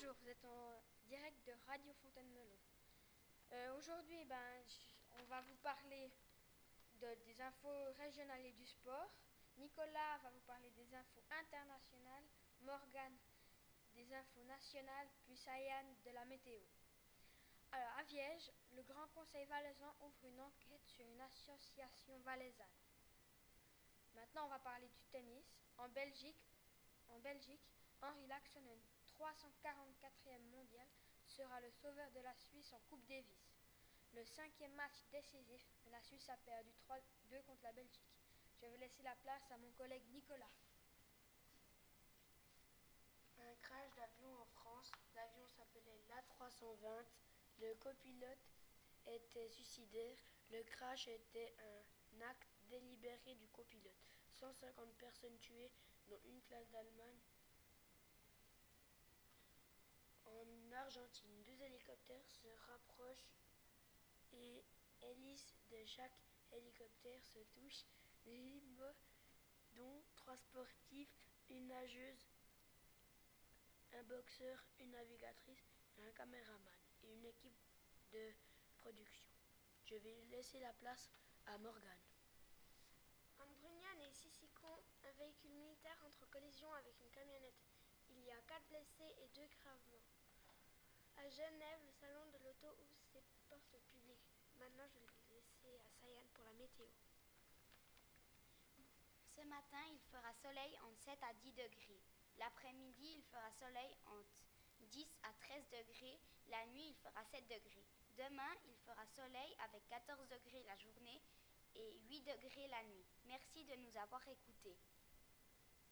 Bonjour, vous êtes en direct de Radio Fontaine-Melon. Euh, Aujourd'hui, ben, on va vous parler de, des infos régionales et du sport. Nicolas va vous parler des infos internationales. Morgane des infos nationales, puis Ayane de la météo. Alors, à Viège, le Grand Conseil valaisan ouvre une enquête sur une association valaisanne. Maintenant, on va parler du tennis. En Belgique, en Belgique Henri Laxonen, 344e mondial, sera le sauveur de la Suisse en Coupe Davis. Le cinquième match décisif, la Suisse a perdu 3-2 contre la Belgique. Je vais laisser la place à mon collègue Nicolas. Un crash d'avion en France. L'avion s'appelait l'A320. Le copilote était suicidaire. Le crash était un acte délibéré du copilote. 150 personnes tuées, dont une classe d'Allemagne. En Argentine, deux rapprochent et hélices de chaque hélicoptère se touchent. Dont trois sportifs, une nageuse, un boxeur, une navigatrice, un caméraman et une équipe de production. Je vais laisser la place à Morgane. En Bruniane et Sissicon, un véhicule militaire entre en collision avec une camionnette. Il y a quatre blessés et deux gravement. Genève, le salon de l'auto ouvre ses portes au public. Maintenant, je vais laisser à Sayane pour la météo. Ce matin, il fera soleil entre 7 à 10 degrés. L'après-midi, il fera soleil entre 10 à 13 degrés. La nuit, il fera 7 degrés. Demain, il fera soleil avec 14 degrés la journée et 8 degrés la nuit. Merci de nous avoir écoutés.